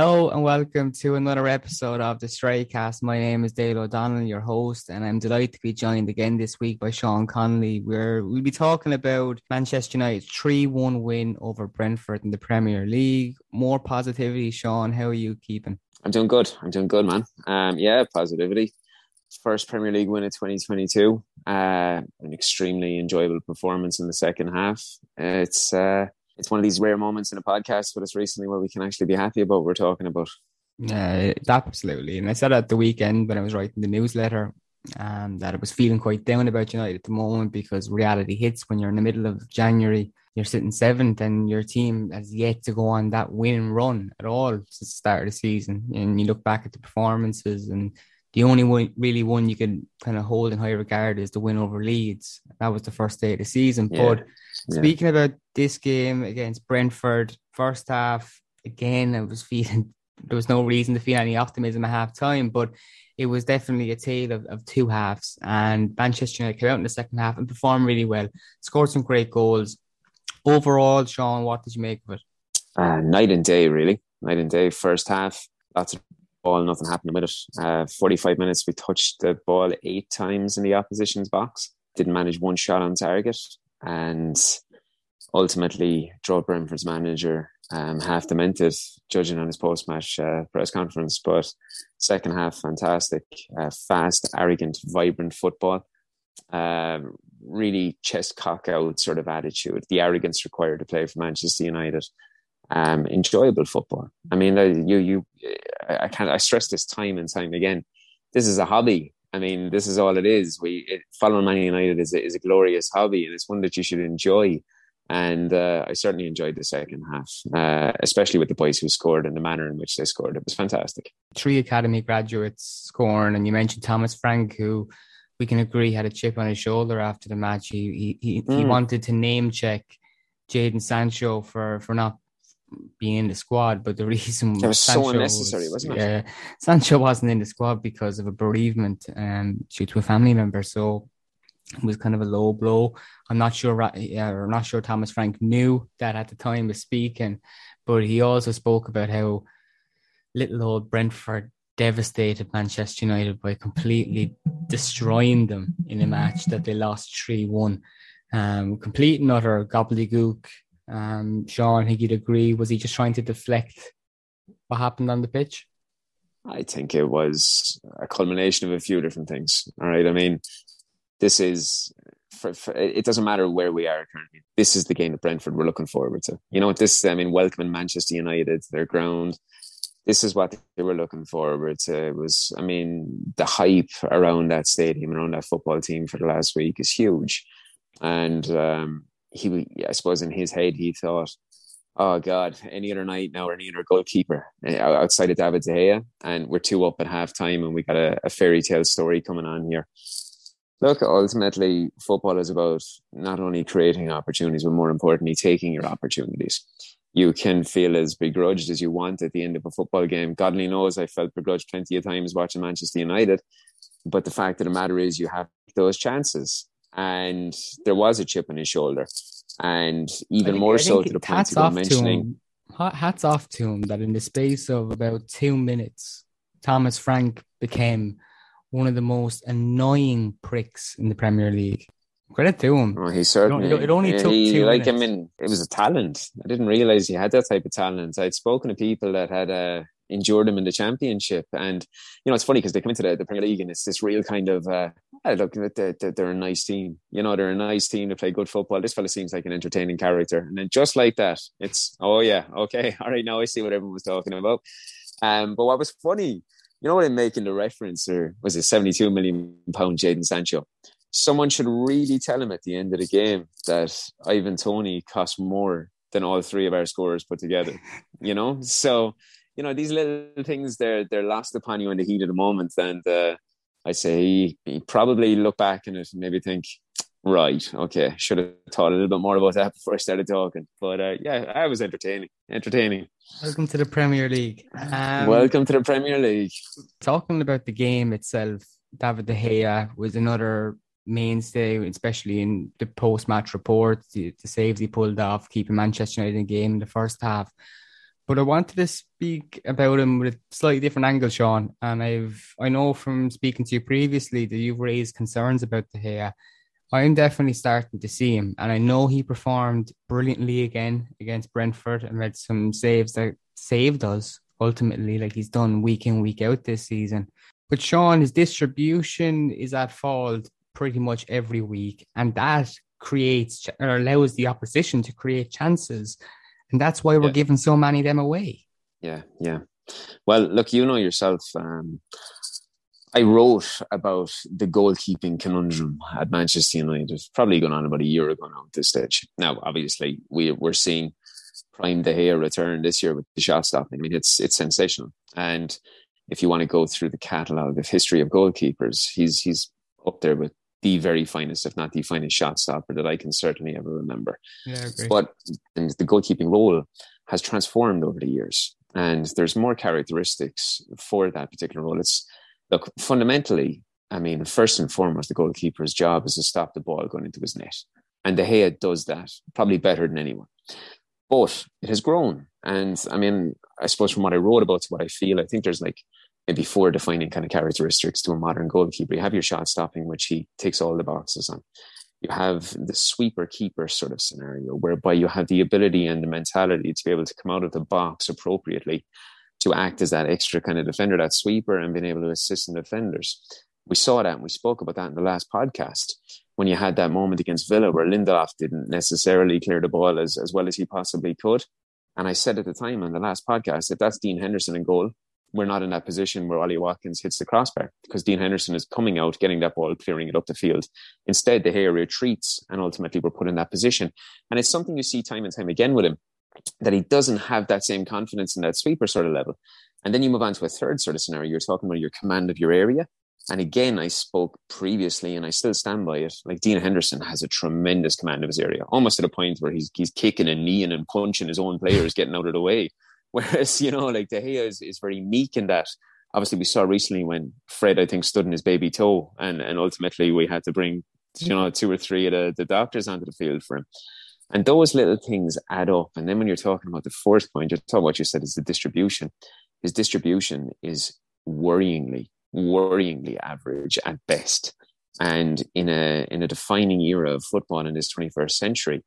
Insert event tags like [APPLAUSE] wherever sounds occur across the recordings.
Hello and welcome to another episode of the Strettycast. My name is Dale O'Donnell, your host, and I'm delighted to be joined again this week by Shaun Connolly. Where we'll be talking about Manchester United's 3-1 win over Brentford in the Premier League. More positivity, Shaun. How are you keeping? I'm doing good. I'm doing good, man. Um, yeah, positivity. First Premier League win of 2022. Uh, an extremely enjoyable performance in the second half. It's uh, it's one of these rare moments in a podcast with us recently where we can actually be happy about what we're talking about. Yeah, absolutely. And I said at the weekend when I was writing the newsletter um, that I was feeling quite down about United at the moment because reality hits when you're in the middle of January. You're sitting seventh, and your team has yet to go on that win run at all since the start of the season. And you look back at the performances, and the only one really one you can kind of hold in high regard is the win over Leeds. That was the first day of the season. Yeah. But speaking about this game against Brentford, first half again, I was feeling there was no reason to feel any optimism at half time, but it was definitely a tale of, of two halves. And Manchester United came out in the second half and performed really well, scored some great goals. Overall, Shaun, what did you make of it? Uh, night and day, really. Night and day. First half, lots of ball, nothing happened with it. Uh, 45 minutes, we touched the ball eight times in the opposition's box. Didn't manage one shot on target. And ultimately, drove Brentford's manager um, half demented, judging on his post match uh, press conference. But second half, fantastic. Uh, fast, arrogant, vibrant football. Um, really chest cock out sort of attitude, the arrogance required to play for Manchester United. Um, enjoyable football. I mean, you, you, I can't, I stress this time and time again. This is a hobby. I mean, this is all it is. We it, following Man United is a, is a glorious hobby, and it's one that you should enjoy. And uh, I certainly enjoyed the second half, uh, especially with the boys who scored and the manner in which they scored. It was fantastic. Three academy graduates scoring, and you mentioned Thomas Frank, who we can agree had a chip on his shoulder after the match. He he he, mm. he wanted to name check Jadon Sancho for for not being in the squad, but the [LAUGHS] reason it was Sancho so unnecessary, was, not it? Yeah, Sancho wasn't in the squad because of a bereavement um, due to a family member. So it was kind of a low blow. I'm not sure, yeah, I'm not sure Thomas Frank knew that at the time of speaking, but he also spoke about how little old Brentford devastated Manchester United by completely destroying them in a match that they lost 3 1. Um, complete and utter gobbledygook. Um, Shaun, I think you'd agree. Was he just trying to deflect what happened on the pitch? I think it was a culmination of a few different things. All right. I mean, this is, for, for, it doesn't matter where we are currently. This is the game that Brentford we're looking forward to. You know, this, I mean, welcoming Manchester United to their ground. This is what they were looking forward to. It was, I mean, the hype around that stadium, around that football team for the last week is huge. And um, he, I suppose, in his head, he thought, oh God, any other night now, or any other goalkeeper eh, outside of David De Gea, and we're two up at half time, and we got a, a fairy tale story coming on here. Look, ultimately, football is about not only creating opportunities, but more importantly, taking your opportunities. You can feel as begrudged as you want at the end of a football game. God only knows I felt begrudged plenty of times watching Manchester United. But the fact of the matter is, you have those chances. And there was a chip on his shoulder and even think, more so to the point you were mentioning. Hats off to him that in the space of about two minutes, Thomas Frank became one of the most annoying pricks in the Premier League. Credit to him. Oh, he certainly. It, only took he, two like minutes. I mean, it was a talent. I didn't realize he had that type of talent. I'd spoken to people that had uh, endured him in the championship. And, you know, it's funny because they come into the, the, Premier League and it's this real kind of, uh, look, they're, they're, a nice team. You know, they're a nice team to play good football. This fella seems like an entertaining character. And then just like that, it's, oh, yeah, okay, [LAUGHS] all right, now I see what everyone was talking about. Um, but what was funny, you know what I'm making the reference, or was it 72 million pound Jadon Sancho? Someone should really tell him at the end of the game that Ivan Toney cost more than all three of our scorers put together. You know, so you know these little things they're they're lost upon you in the heat of the moment. And uh, i say he, he probably look back and it maybe think right okay should have thought a little bit more about that [LAUGHS] before i started talking. But uh, yeah i was entertaining entertaining. Welcome to the premier league. Um, welcome to the premier league. Talking about the game itself david de gea was another mainstay especially in the post-match reports the, the saves he pulled off keeping manchester united in the game in the first half but I wanted to speak about him with a slightly different angle, Shaun. And I've I know from speaking to you previously that you've raised concerns about De Gea. I'm definitely starting to see him, and I know he performed brilliantly again against Brentford and made some saves that saved us ultimately, like he's done week in week out this season. But Shaun, his distribution is at fault pretty much every week, and that creates or allows the opposition to create chances and that's why we're yeah. giving so many of them away. Yeah, yeah. Well, look, you know yourself. Um, I wrote about the goalkeeping conundrum at Manchester United. It's probably going on about a year ago now at this stage. Now, obviously, we, we're seeing Prime De Gea return this year with the shot stopping. I mean, it's it's sensational. And if you want to go through the catalogue of history of goalkeepers, he's he's up there with the very finest, if not the finest shot stopper that I can certainly ever remember. Yeah, but the goalkeeping role has transformed over the years, and there's more characteristics for that particular role. It's look fundamentally. I mean, first and foremost, the goalkeeper's job is to stop the ball going into his net, and De Gea does that probably better than anyone. But it has grown, and I mean, I suppose from what I wrote about to what I feel, I think there's like maybe four defining kind of characteristics to a modern goalkeeper. You have your shot stopping, which he takes all the boxes on. You have the sweeper keeper sort of scenario, whereby you have the ability and the mentality to be able to come out of the box appropriately to act as that extra kind of defender, that sweeper, and being able to assist in defenders. We saw that and we spoke about that in the last podcast when you had that moment against Villa where Lindelof didn't necessarily clear the ball as, as well as he possibly could. And I said at the time on the last podcast, if that's Dean Henderson in goal, we're not in that position where Ollie Watkins hits the crossbar because Dean Henderson is coming out, getting that ball, clearing it up the field. Instead, De Gea retreats and ultimately we're put in that position. And it's something you see time and time again with him that he doesn't have that same confidence in that sweeper sort of level. And then you move on to a third sort of scenario. You're talking about your command of your area. And again, I spoke previously and I still stand by it. Like Dean Henderson has a tremendous command of his area, almost to the point where he's, he's kicking and kneeing and punching his own players, getting out of the way. [LAUGHS] Whereas, you know, like De Gea is, is very meek in that. Obviously, we saw recently when Fred, I think, stood in his baby toe, and, and ultimately we had to bring, you know, two or three of the, the doctors onto the field for him. And those little things add up. And then when you're talking about the fourth point, you're talking about what you said is the distribution. His distribution is worryingly, worryingly average at best. And in a in a defining era of football in this 21st century,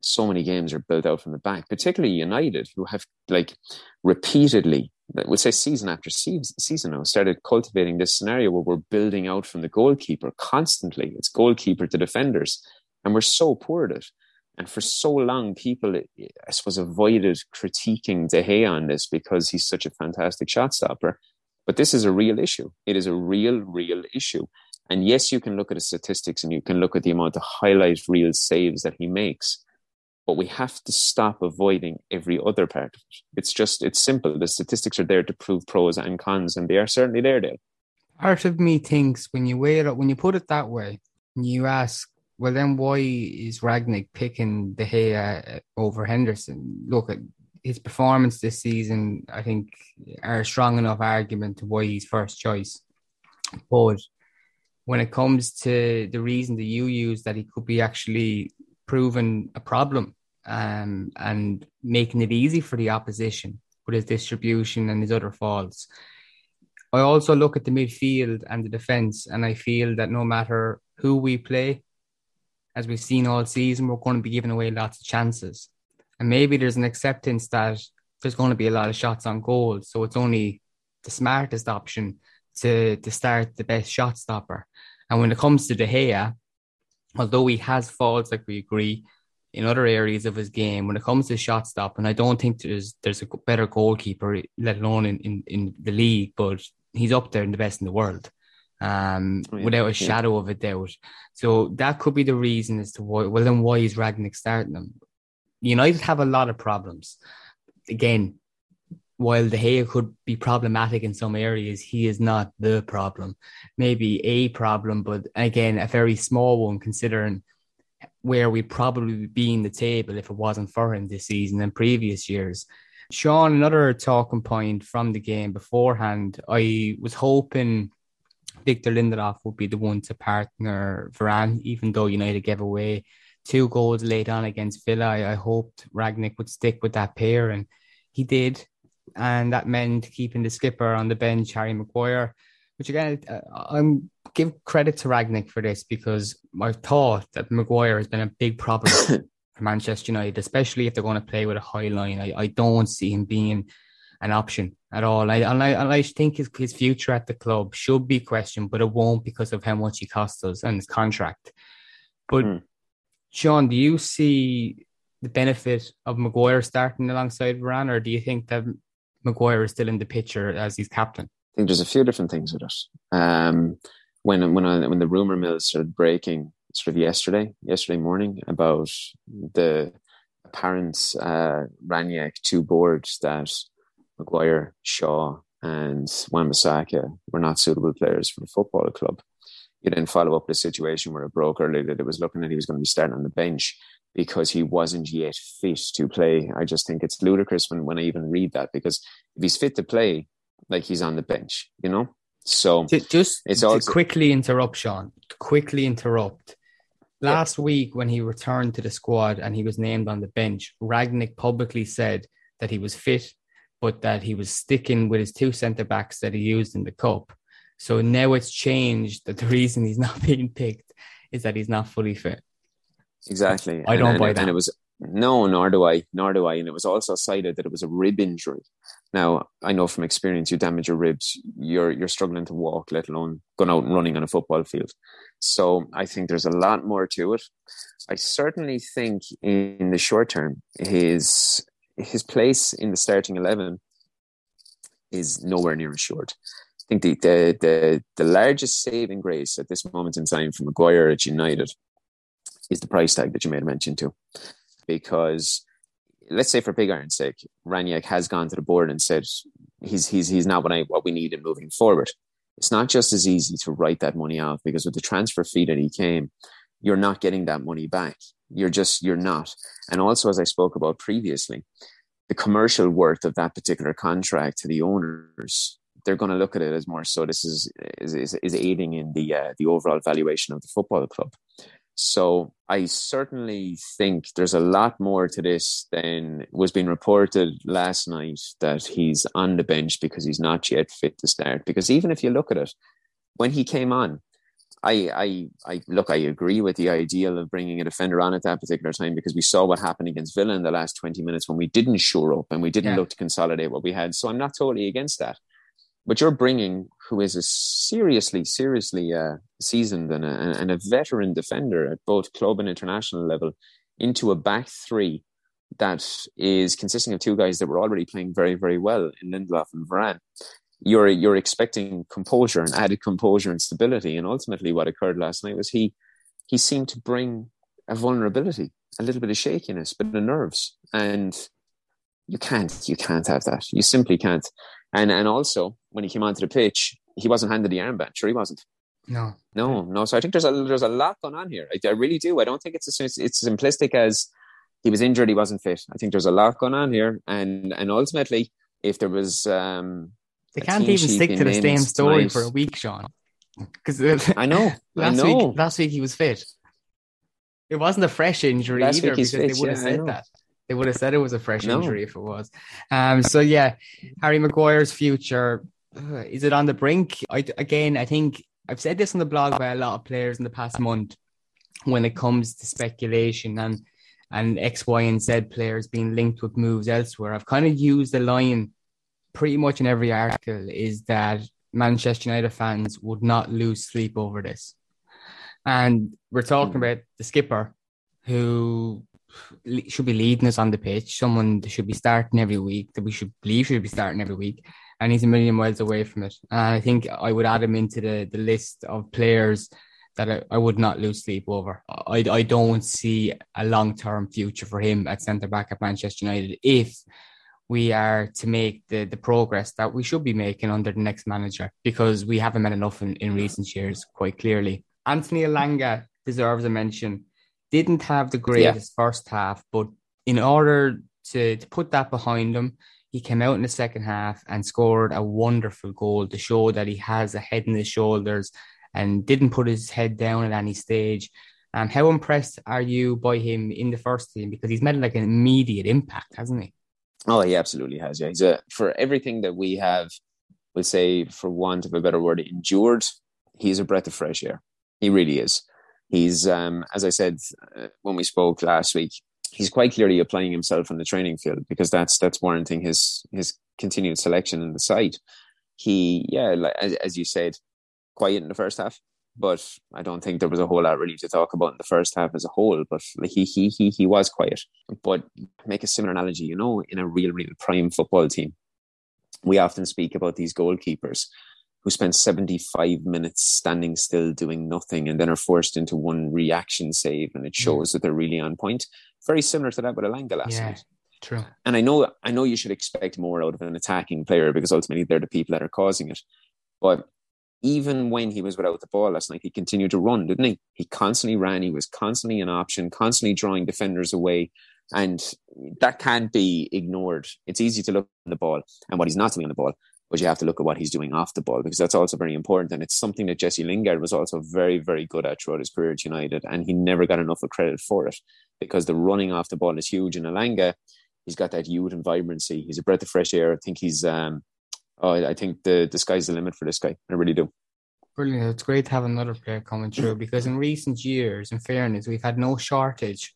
so many games are built out from the back, particularly United, who have like repeatedly we'll say season after season now, started cultivating this scenario where we're building out from the goalkeeper constantly. It's goalkeeper to defenders, and we're so poor at it. And for so long, people, I suppose, avoided critiquing De Gea on this because he's such a fantastic shot stopper. But this is a real issue. It is a real, real issue. And yes, you can look at the statistics and you can look at the amount of highlight real saves that he makes. But we have to stop avoiding every other part of it. It's just, it's simple. The statistics are there to prove pros and cons, and they are certainly there, Dale. Part of me thinks when you weigh it up, when you put it that way, you ask, well, then why is Rangnick picking De Gea over Henderson? Look, at his performance this season, I think, are a strong enough argument to why he's first choice. But when it comes to the reason that you use that he could be actually proven a problem um, and making it easy for the opposition with his distribution and his other faults. I also look at the midfield and the defence, and I feel that no matter who we play, as we've seen all season, we're going to be giving away lots of chances. And maybe there's an acceptance that there's going to be a lot of shots on goal. So it's only the smartest option to, to start the best shot stopper. And when it comes to De Gea, although he has faults, like we agree, in other areas of his game, when it comes to shot stop, and I don't think there's there's a better goalkeeper, let alone in, in, in the league, but he's up there in the best in the world, um, oh, yeah, without a shadow of a doubt. So that could be the reason as to why. Well, then why is Rangnick starting them? United have a lot of problems. Again, while De Gea could be problematic in some areas, he is not the problem. Maybe a problem, but again, a very small one considering where we'd probably be in the table if it wasn't for him this season and previous years. Shaun, another talking point from the game beforehand, I was hoping Victor Lindelof would be the one to partner Varane, even though United gave away two goals late on against Villa. I, I hoped Rangnick would stick with that pair, and he did. And that meant keeping the skipper on the bench, Harry Maguire, which again, I'm give credit to Rangnick for this because I've thought that Maguire has been a big problem [LAUGHS] for Manchester United, especially if they're going to play with a high line. I, I don't see him being an option at all. I, and, I, and I think his, his future at the club should be questioned, but it won't because of how much he costs us and his contract. But mm. Shaun, do you see the benefit of Maguire starting alongside Varane, or do you think that Maguire is still in the picture as his captain? I think there's a few different things with it. Um, when when I, when the rumor mill started breaking, sort of yesterday, yesterday morning, about the apparent uh, Rangnick two boards that Maguire, Shaw, and Wan-Bissaka were not suitable players for the football club you then follow up the situation where it broke earlier that it was looking that he was going to be starting on the bench because he wasn't yet fit to play. I just think it's ludicrous when, when I even read that because if he's fit to play, like he's on the bench, you know? So just it's also to quickly interrupt, Shaun. Quickly interrupt. Last yeah. week, when he returned to the squad and he was named on the bench, Rangnick publicly said that he was fit, but that he was sticking with his two centre backs that he used in the cup. So now it's changed that the [LAUGHS] reason he's not being picked is that he's not fully fit. Exactly. I don't and, buy and, that. And it was no, nor do I, nor do I. And it was also cited that it was a rib injury. Now I know from experience, you damage your ribs, you're you're struggling to walk, let alone going out and running on a football field. So I think there's a lot more to it. I certainly think in the short term, his his place in the starting eleven is nowhere near assured I think the, the, the, the largest saving grace at this moment in time for Maguire at United is the price tag that you made mention to. Because let's say for big iron's sake, Rangnick has gone to the board and said he's he's he's not what I what we need in moving forward. It's not just as easy to write that money off because with the transfer fee that he came, you're not getting that money back. You're just you're not. And also as I spoke about previously, the commercial worth of that particular contract to the owners they're going to look at it as more so this is is is, is aiding in the uh, the overall valuation of the football club. So I certainly think there's a lot more to this than was being reported last night that he's on the bench because he's not yet fit to start. Because even if you look at it, when he came on, I, I, I look. I agree with the ideal of bringing a defender on at that particular time because we saw what happened against Villa in the last twenty minutes when we didn't shore up and we didn't Yeah. look to consolidate what we had. So I'm not totally against that. But you're bringing who is a seriously, seriously uh, seasoned and a, and a veteran defender at both club and international level into a back three that is consisting of two guys that were already playing very, very well in Lindelof and Varane you're you're expecting composure and added composure and stability. And ultimately, what occurred last night was he he seemed to bring a vulnerability, a little bit of shakiness, but the nerves, and you can't you can't have that. You simply can't. And and also when he came onto the pitch, he wasn't handed the armband. Sure, he wasn't. No, No, no. So I think there's a there's a lot going on here. I, I really do. I don't think it's as it's as simplistic as he was injured, he wasn't fit. I think there's a lot going on here, and and ultimately, if there was um, they can't even stick to the same story tonight- for a week, Shaun. [LAUGHS] Because I know, [LAUGHS] I last know. week, last week he was fit. It wasn't a fresh injury Last either because they would have yeah, I said that. They would have said it was a fresh No. injury if it was. Um. So yeah, Harry Maguire's future uh, is it on the brink? I again, I think I've said this on the blog by a lot of players in the past month when it comes to speculation and and X, Y, and Z players being linked with moves elsewhere. I've kind of used the line pretty much in every article is that Manchester United fans would not lose sleep over this. And we're talking about the skipper who should be leading us on the pitch, someone that should be starting every week, that we should believe should be starting every week. And he's a million miles away from it. And I think I would add him into the, the list of players that I, I would not lose sleep over. I, I don't see a long term future for him at centre back at Manchester United if we are to make the, the progress that we should be making under the next manager because we haven't made enough in, in recent years, quite clearly. Anthony Elanga deserves a mention. Didn't have the greatest first half, but in order to, to put that behind him, he came out in the second half and scored a wonderful goal to show that he has a head in his shoulders and didn't put his head down at any stage. Um, how impressed are you by him in the first team? Because he's made like an immediate impact, hasn't he? Oh, he absolutely has. Yeah, he's a for everything that we have. We'll say, for want of a better word, endured. He's a breath of fresh air. He really is. He's, um, as I said uh, when we spoke last week, he's quite clearly applying himself on the training field because that's that's warranting his his continued selection in the side. He, yeah, like, as, as you said, quiet in the first half, but I don't think there was a whole lot really to talk about in the first half as a whole. But he he he he was quiet. But make a similar analogy, you know, in a real real prime football team, we often speak about these goalkeepers who spend 75 minutes standing still doing nothing and then are forced into one reaction save and it shows that they're really on point. Very similar to that with Elanga last Yeah, night. true. And I know I know you should expect more out of an attacking player because ultimately they're the people that are causing it. But even when he was without the ball last night, he continued to run, didn't he? He constantly ran. He was constantly an option, constantly drawing defenders away. And that can't be ignored. It's easy to look at the ball and what he's not doing on the ball, but you have to look at what he's doing off the ball because that's also very important. And it's something that Jesse Lingard was also very, very good at throughout his career at United. And he never got enough of credit for it because the running off the ball is huge. And Elanga, he's got that youth and vibrancy. He's a breath of fresh air. I think he's, um, oh, I think the, the sky's the limit for this guy. I really do. Brilliant. It's great to have another player coming through because in recent years, in fairness, we've had no shortage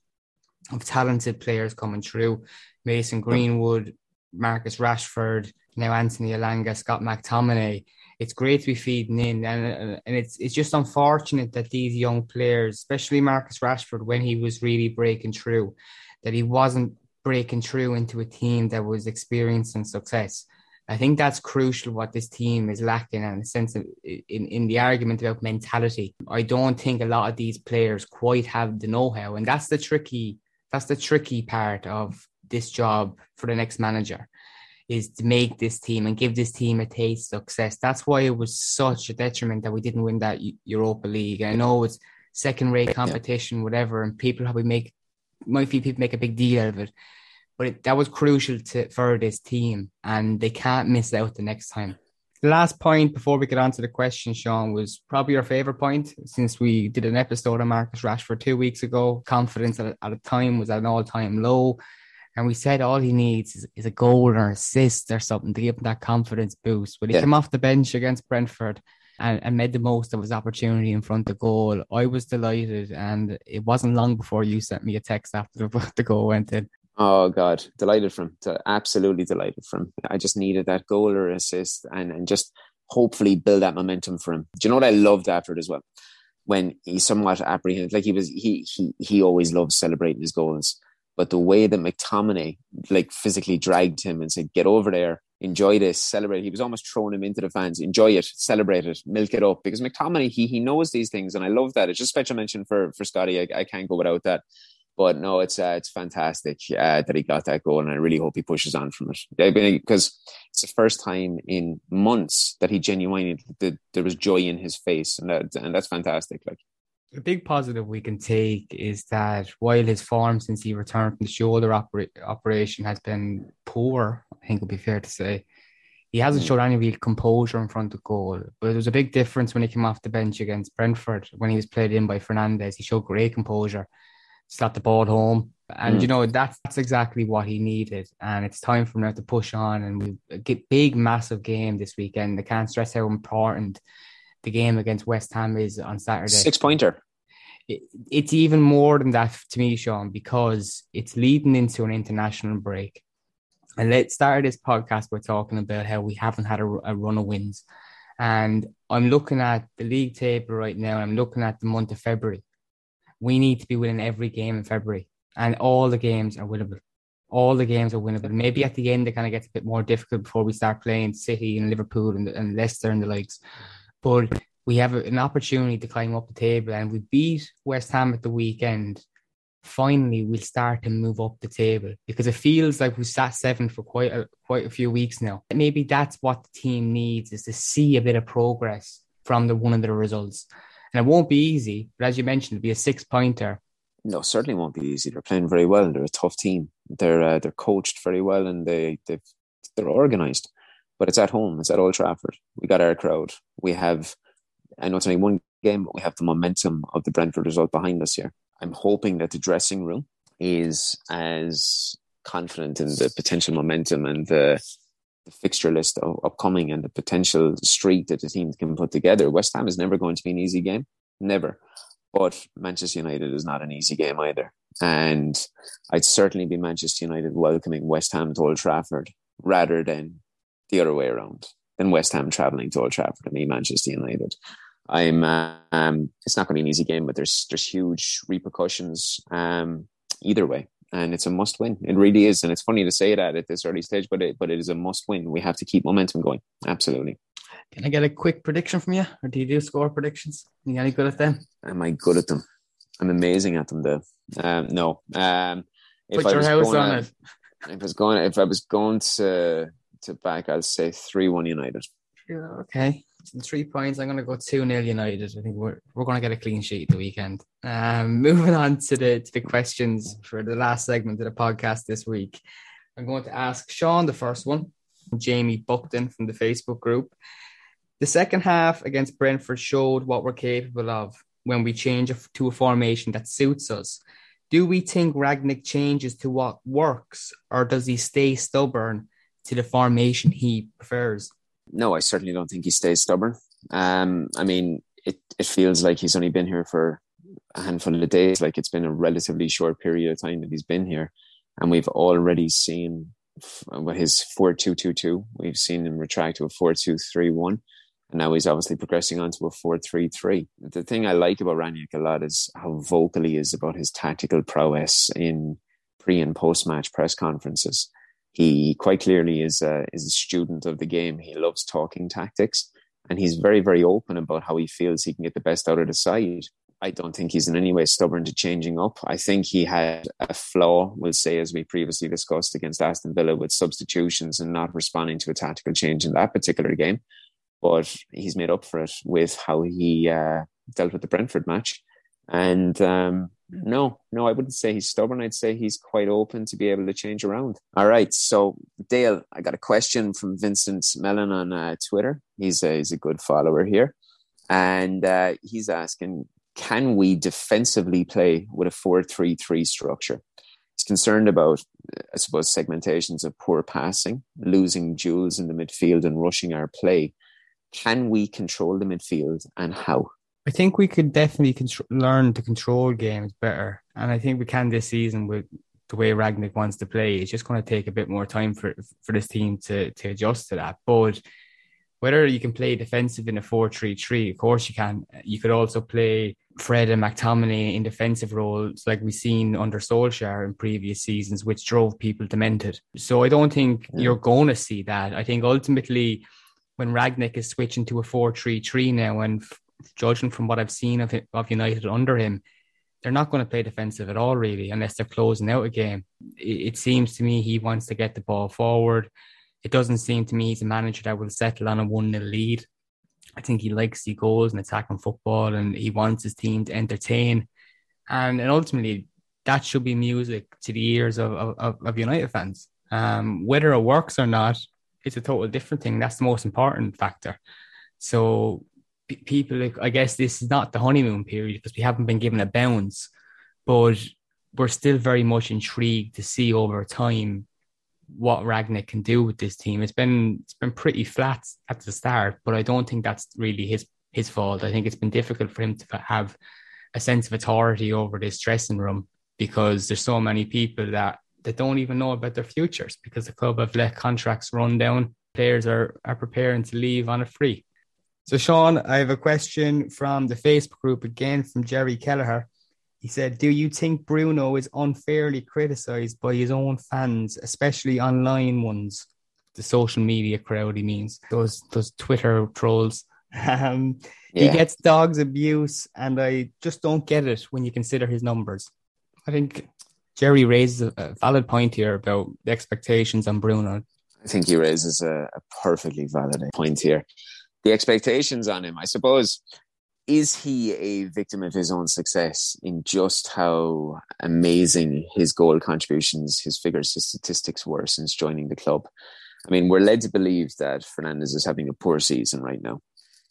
of talented players coming through. Mason Greenwood, Marcus Rashford, now Anthony Elanga, Scott McTominay. It's great to be feeding in, and and it's it's just unfortunate that these young players, especially Marcus Rashford, when he was really breaking through, that he wasn't breaking through into a team that was experiencing success. I think that's crucial what this team is lacking in a sense of in, in the argument about mentality. I don't think a lot of these players quite have the know-how. And that's the tricky that's the tricky part of this job for the next manager is to make this team and give this team a taste of success. That's why it was such a detriment that we didn't win that Europa League. I know it's second rate competition, whatever, and people probably make might feel people make a big deal out of it but it, that was crucial to for this team, and they can't miss out the next time. The last point before we get on to the question, Shaun, was probably your favorite point since we did an episode on Marcus Rashford two weeks ago. Confidence at, at a time was at an all time low. And we said all he needs is, is a goal or assist or something to give him that confidence boost. But he Yeah. came off the bench against Brentford and, and made the most of his opportunity in front of goal. I was delighted, and it wasn't long before you sent me a text after the, [LAUGHS] the goal went in. Oh God, delighted from absolutely delighted from. I just needed that goal or assist, and and just hopefully build that momentum for him. Do you know what I loved after it as well? When he somewhat apprehended, like he was, he he he always loves celebrating his goals, but the way that McTominay like physically dragged him and said, "Get over there, enjoy this, celebrate." He was almost throwing him into the fans. Enjoy it, celebrate it, milk it up. Because McTominay, he he knows these things, and I love that. It's just special mention for for Scotty. I, I can't go without that. But no, it's uh, it's fantastic uh, that he got that goal, and I really hope he pushes on from it. Because it's the first time in months that he genuinely that there was joy in his face, and that, and that's fantastic. Like a big positive we can take is that while his form since he returned from the shoulder opera- operation has been poor, I think it would be fair to say, he hasn't shown any real composure in front of goal. But there was a big difference when he came off the bench against Brentford when he was played in by Fernandes. He showed great composure slap the ball home. And mm. you know that's that's exactly what he needed, and it's time for him now to push on. And we get big, massive game this weekend. I can't stress how important the game against West Ham is on Saturday. Six pointer. It, it's even more than that to me, Shaun, because it's leading into an international break. And let's start this podcast by talking about how we haven't had a, a run of wins. And I'm looking at the league table right now. I'm looking at the month of February we need to be winning every game in February, and all the games are winnable. All the games are winnable. Maybe at the end it kind of gets a bit more difficult before we start playing City and Liverpool and, and Leicester and the likes. But we have an opportunity to climb up the table, and we beat West Ham at the weekend. Finally, we'll start to move up the table because it feels like we've sat seven for quite a quite a few weeks now. Maybe that's what the team needs is to see a bit of progress from the one of the results. And it won't be easy, but as you mentioned, it'll be a six pointer. No, certainly won't be easy. They're playing very well. They're a tough team. They're uh, they're coached very well and they they they're organised. But it's at home. It's at Old Trafford. We got our crowd. We have. I know it's only one game, but we have the momentum of the Brentford result behind us here. I'm hoping that the dressing room is as confident in the potential momentum and the the fixture list of upcoming and the potential streak that the team can put together. West Ham is never going to be an easy game, never. But Manchester United is not an easy game either. And I'd certainly be Manchester United welcoming West Ham to Old Trafford rather than the other way around, than West Ham travelling to Old Trafford and me, Manchester United. I'm. Um, it's not going to be an easy game, but there's there's huge repercussions um, either way and it's a must win. It really is, and it's funny to say that at this early stage, but it but it is a must win. We have to keep momentum going. Absolutely. Can I get a quick prediction from you, or do you do score predictions? Are you any good at them? Am I good at them? I'm amazing at them, though. Um, no. Um, if Put I your house on it. If I was going, if I was going to to back, I'll say three one United. Okay three points. I'm going to go 2 0 United. I think we're, we're going to get a clean sheet the weekend. Um, [LAUGHS] moving on to the, to the questions for the last segment of the podcast this week. I'm going to ask Shaun the first one, Jamie Buckton from the Facebook group. The second half against Brentford showed what we're capable of when we change to a formation that suits us. Do we think Rangnick changes to what works, or does he stay stubborn to the formation he prefers? no, I certainly don't think he stays stubborn. Um, I mean, it, it feels like he's only been here for a handful of days. Like it's been a relatively short period of time that he's been here, and we've already seen his four two two two. We've seen him retract to a four two three one, and now he's obviously progressing on to a four three three. The thing I like about Rangnick a lot is how vocal he is about his tactical prowess in pre and post match press conferences he quite clearly is a, is a student of the game. He loves talking tactics and he's very, very open about how he feels he can get the best out of the side. I don't think he's in any way stubborn to changing up. I think he had a flaw, we'll say, as we previously discussed against Aston Villa with substitutions and not responding to a tactical change in that particular game. But he's made up for it with how he uh, dealt with the Brentford match. And um, no, no, I wouldn't say he's stubborn. I'd say he's quite open to be able to change around. All right. So, Dale, I got a question from Vincent Mellon on uh, Twitter. He's a, he's a good follower here. And uh, he's asking Can we defensively play with a 4 3 3 structure? He's concerned about, I suppose, segmentations of poor passing, losing jewels in the midfield, and rushing our play. Can we control the midfield and how? I think we could definitely contr- learn to control games better. And I think we can this season with the way Rangnick wants to play. It's just going to take a bit more time for, for this team to, to adjust to that. But whether you can play defensive in a 4-3-3, of course you can. You could also play Fred and McTominay in defensive roles like we've seen under Solskjaer in previous seasons, which drove people demented. So I don't think yeah. you're going to see that. I think ultimately when Rangnick is switching to a 4-3-3 now and judging from what I've seen of, of United under him, they're not going to play defensive at all, really, unless they're closing out a game. It, it seems to me he wants to get the ball forward it doesn't seem to me he's a manager that will settle on a 1 0 lead. I think he likes see goals and attacking football and he wants his team to entertain. And, and ultimately, that should be music to the ears of, of, of United fans. Um, whether it works or not, it's a total different thing. That's the most important factor. So, people, I guess this is not the honeymoon period because we haven't been given a bounce, but we're still very much intrigued to see over time what Rangnick can do with this team. It's been it's been pretty flat at the start, but I don't think that's really his his fault. I think it's been difficult for him to have a sense of authority over this dressing room because there's so many people that that don't even know about their futures because the club have let contracts run down. Players are are preparing to leave on a free. So Shaun, I have a question from the Facebook group again from Jerry Kelleher. He said, Do you think Bruno is unfairly criticized by his own fans, especially online ones? The social media crowd, he means, those those Twitter trolls. Um, yeah. He gets dogs abuse, and I just don't get it when you consider his numbers. I think Jerry raises a, valid point here about the expectations on Bruno. I think he raises a, a perfectly valid point here. The expectations on him, I suppose, is he a victim of his own success in just how amazing his goal contributions, his figures, his statistics were since joining the club? I mean, we're led to believe that Fernandes is having a poor season right now,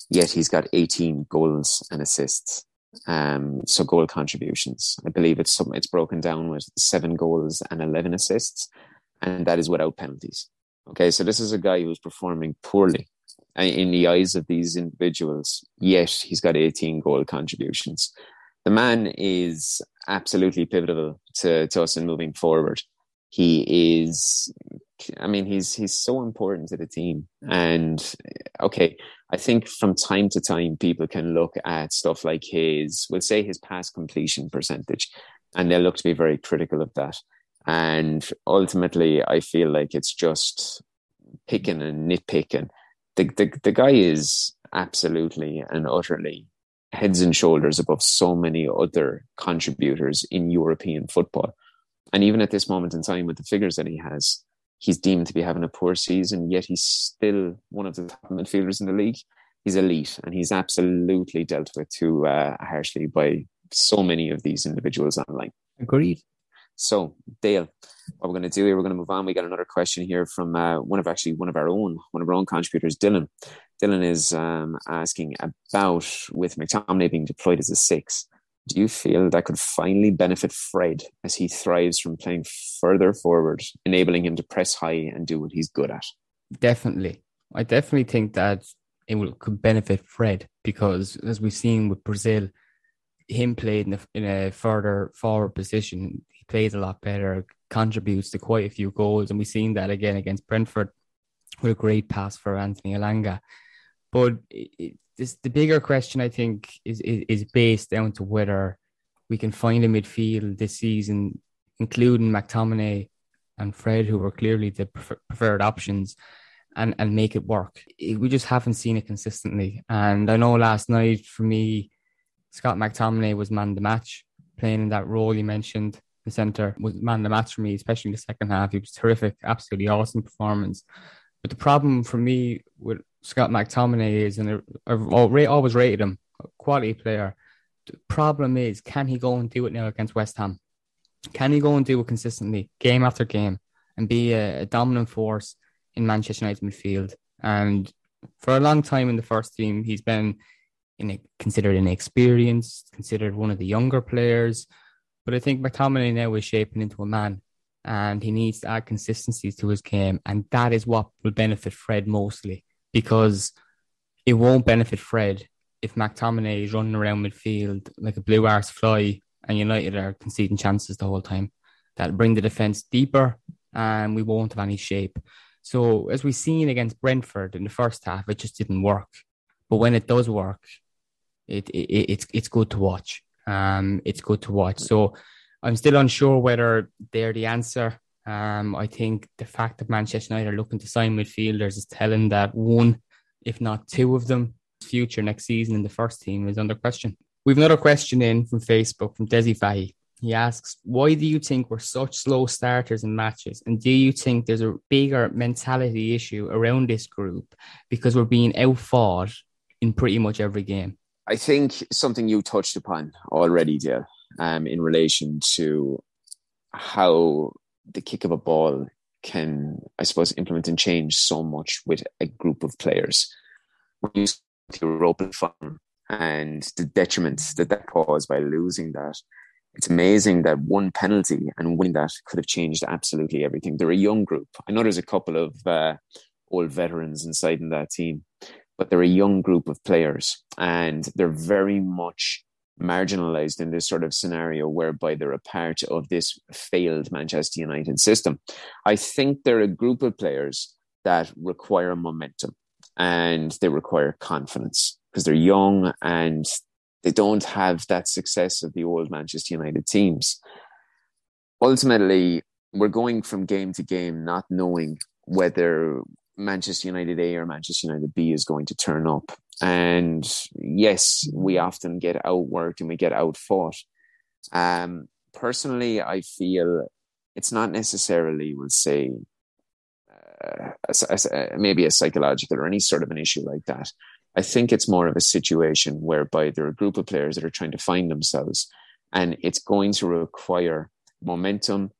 yet he's got 18 goals and assists. Um, so goal contributions. I believe it's some, it's broken down with seven goals and 11 assists, and that is without penalties. Okay, so this is a guy who's performing poorly Uh, in the eyes of these individuals, yet he's got 18 goal contributions. The man is absolutely pivotal to, to us in moving forward. He is, I mean, he's he's so important to the team. And uh, okay, I think from time to time people can look at stuff like his, we'll say his pass completion percentage, and they'll look to be very critical of that. And ultimately, I feel like it's just picking and nitpicking the, the, the guy is absolutely and utterly heads and shoulders above so many other contributors in European football. And even at this moment in time, with the figures that he has, he's deemed to be having a poor season, yet he's still one of the top midfielders in the league. He's elite and he's absolutely dealt with too uh, harshly by so many of these individuals online. Agreed. So, Dale, what we're going to do here, we're going to move on. We got another question here from uh, one of actually one of our own, one of our own contributors, Dylan. Dylan is um, asking about with McTominay being deployed as a six. Do you feel that could finally benefit Fred as he thrives from playing further forward, enabling him to press high and do what he's good at? Definitely. I definitely think that it will could benefit Fred because, as we've seen with Brazil, him played in a, in a further forward position plays a lot better, contributes to quite a few goals, and we've seen that again against Brentford with a great pass for Anthony Elanga. But it, this, the bigger question, I think, is, is, is based down to whether we can find a midfield this season, including McTominay and Fred, who were clearly the preferred options, and, and make it work. We just haven't seen it consistently. And I know last night, for me, Scott McTominay was man of the match, playing in that role you mentioned the centre was man of the match for me, especially in the second half. He was terrific, absolutely awesome performance. But the problem for me with Scott McTominay is, and I've always rated him, a quality player. The problem is, can he go and do it now against West Ham? Can he go and do it consistently, game after game, and be a, a dominant force in Manchester United midfield? And for a long time in the first team, he's been in a, considered inexperienced, considered one of the younger players. But I think McTominay now is shaping into a man and he needs to add consistency to his game. And that is what will benefit Fred mostly because it won't benefit Fred if McTominay is running around midfield like a blue arse fly and United are conceding chances the whole time. That'll bring the defence deeper and we won't have any shape. So as we've seen against Brentford in the first half, it just didn't work. But when it does work, it, it it's it's good to watch. Um, it's good to watch. So I'm still unsure whether they're the answer. Um, I think the fact that Manchester United are looking to sign midfielders is telling that one, if not two of them, future next season in the first team is under question. We've another question in from Facebook from Desi Fahy. He asks, Why do you think we're such slow starters in matches? And do you think there's a bigger mentality issue around this group because we're being outfought in pretty much every game? I think something you touched upon already, Dale, um, in relation to how the kick of a ball can, I suppose, implement and change so much with a group of players. When you your open fun and the detriment that that caused by losing that, it's amazing that one penalty and winning that could have changed absolutely everything. They're a young group. I know there's a couple of uh, old veterans inside in that team, but they're a young group of players and they're very much marginalized in this sort of scenario whereby they're a part of this failed Manchester United system. I think they're a group of players that require momentum and they require confidence because they're young and they don't have that success of the old Manchester United teams. Ultimately, we're going from game to game not knowing whether Manchester United A or Manchester United B is going to turn up. And yes, we often get outworked and we get outfought. Um, personally, I feel it's not necessarily, we'll say, uh, a, a, maybe a psychological or any sort of an issue like that. I think it's more of a situation whereby there are a group of players that are trying to find themselves, and it's going to require momentum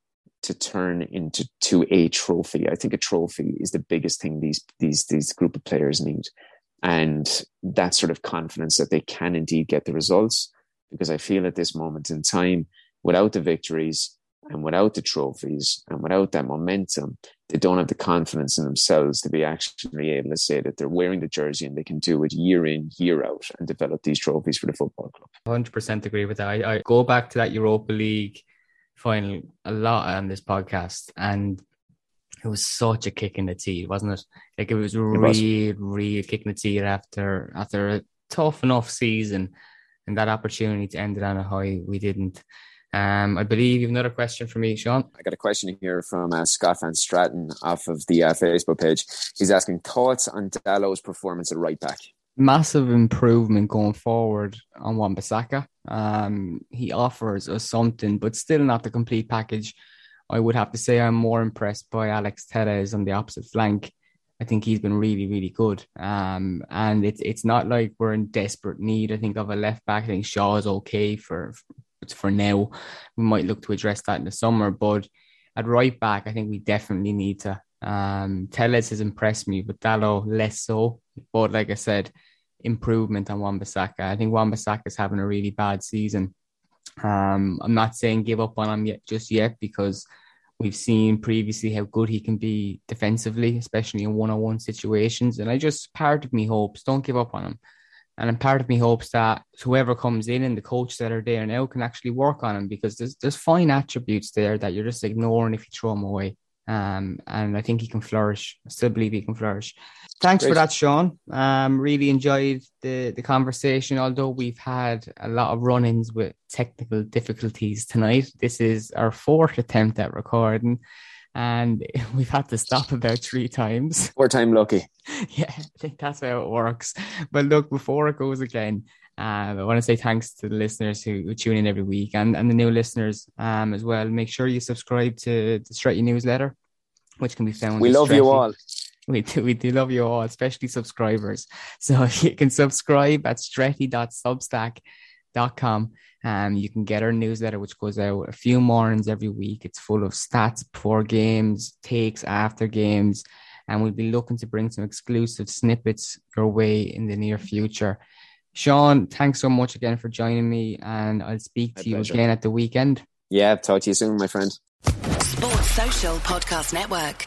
to turn into to a trophy. I think a trophy is the biggest thing these these these group of players need, and that sort of confidence that they can indeed get the results. Because I feel at this moment in time, without the victories and without the trophies and without that momentum, they don't have the confidence in themselves to be actually able to say that they're wearing the jersey and they can do it year in, year out and develop these trophies for the football club. 100% agree with that. I, I go back to that Europa League final a lot on this podcast, and it was such a kick in the teeth, wasn't it? Like it was really, it was. really kick in the teeth after after a tough enough season, and that opportunity to end it on a high, we didn't. Um, I believe you have another question for me, Shaun. I got a question here from uh, Scott Van Stratton off of the uh, Facebook page. He's asking thoughts on Dalot's performance at right back massive improvement going forward on Wan-Bissaka. Um, he offers us something, but still not the complete package. I would have to say I'm more impressed by Alex Telles on the opposite flank. I think he's been really, really good. Um, and it's it's not like we're in desperate need. I think of a left back. I think Shaw is okay for for now. We might look to address that in the summer, but at right back, I think we definitely need to um, Telles has impressed me, but Dalot less so. But like I said, improvement on Wan-Bissaka. I think Wan-Bissaka is having a really bad season. Um, I'm not saying give up on him yet, just yet, because we've seen previously how good he can be defensively, especially in one-on-one situations. And I just part of me hopes don't give up on him. And part of me hopes that whoever comes in and the coach that are there now can actually work on him because there's there's fine attributes there that you're just ignoring if you throw him away. Um, and I think he can flourish. I still believe he can flourish. Thanks Great. for that, Shaun. Um, really enjoyed the, the conversation. Although we've had a lot of run ins with technical difficulties tonight, this is our fourth attempt at recording, and [LAUGHS] we've had to stop about three times. Four time lucky. [LAUGHS] yeah, I think that's how it works. But look, before it goes again, um, I want to say thanks to the listeners who, who, tune in every week and, and the new listeners um, as well. Make sure you subscribe to the Stretty newsletter, which can be found. We love Stretty. you all. [LAUGHS] We do, we do love you all, especially subscribers. [LAUGHS] So you can subscribe at stretty.substack.com. Um, you can get our newsletter, which goes out a few mornings every week. It's full of stats before games, takes after games, and we'll be looking to bring some exclusive snippets your way in the near future. Shaun, thanks so much again for joining me, and I'll speak to My you pleasure. again at the weekend. Yeah, talk to you soon, my friend. Sports Social Podcast Network.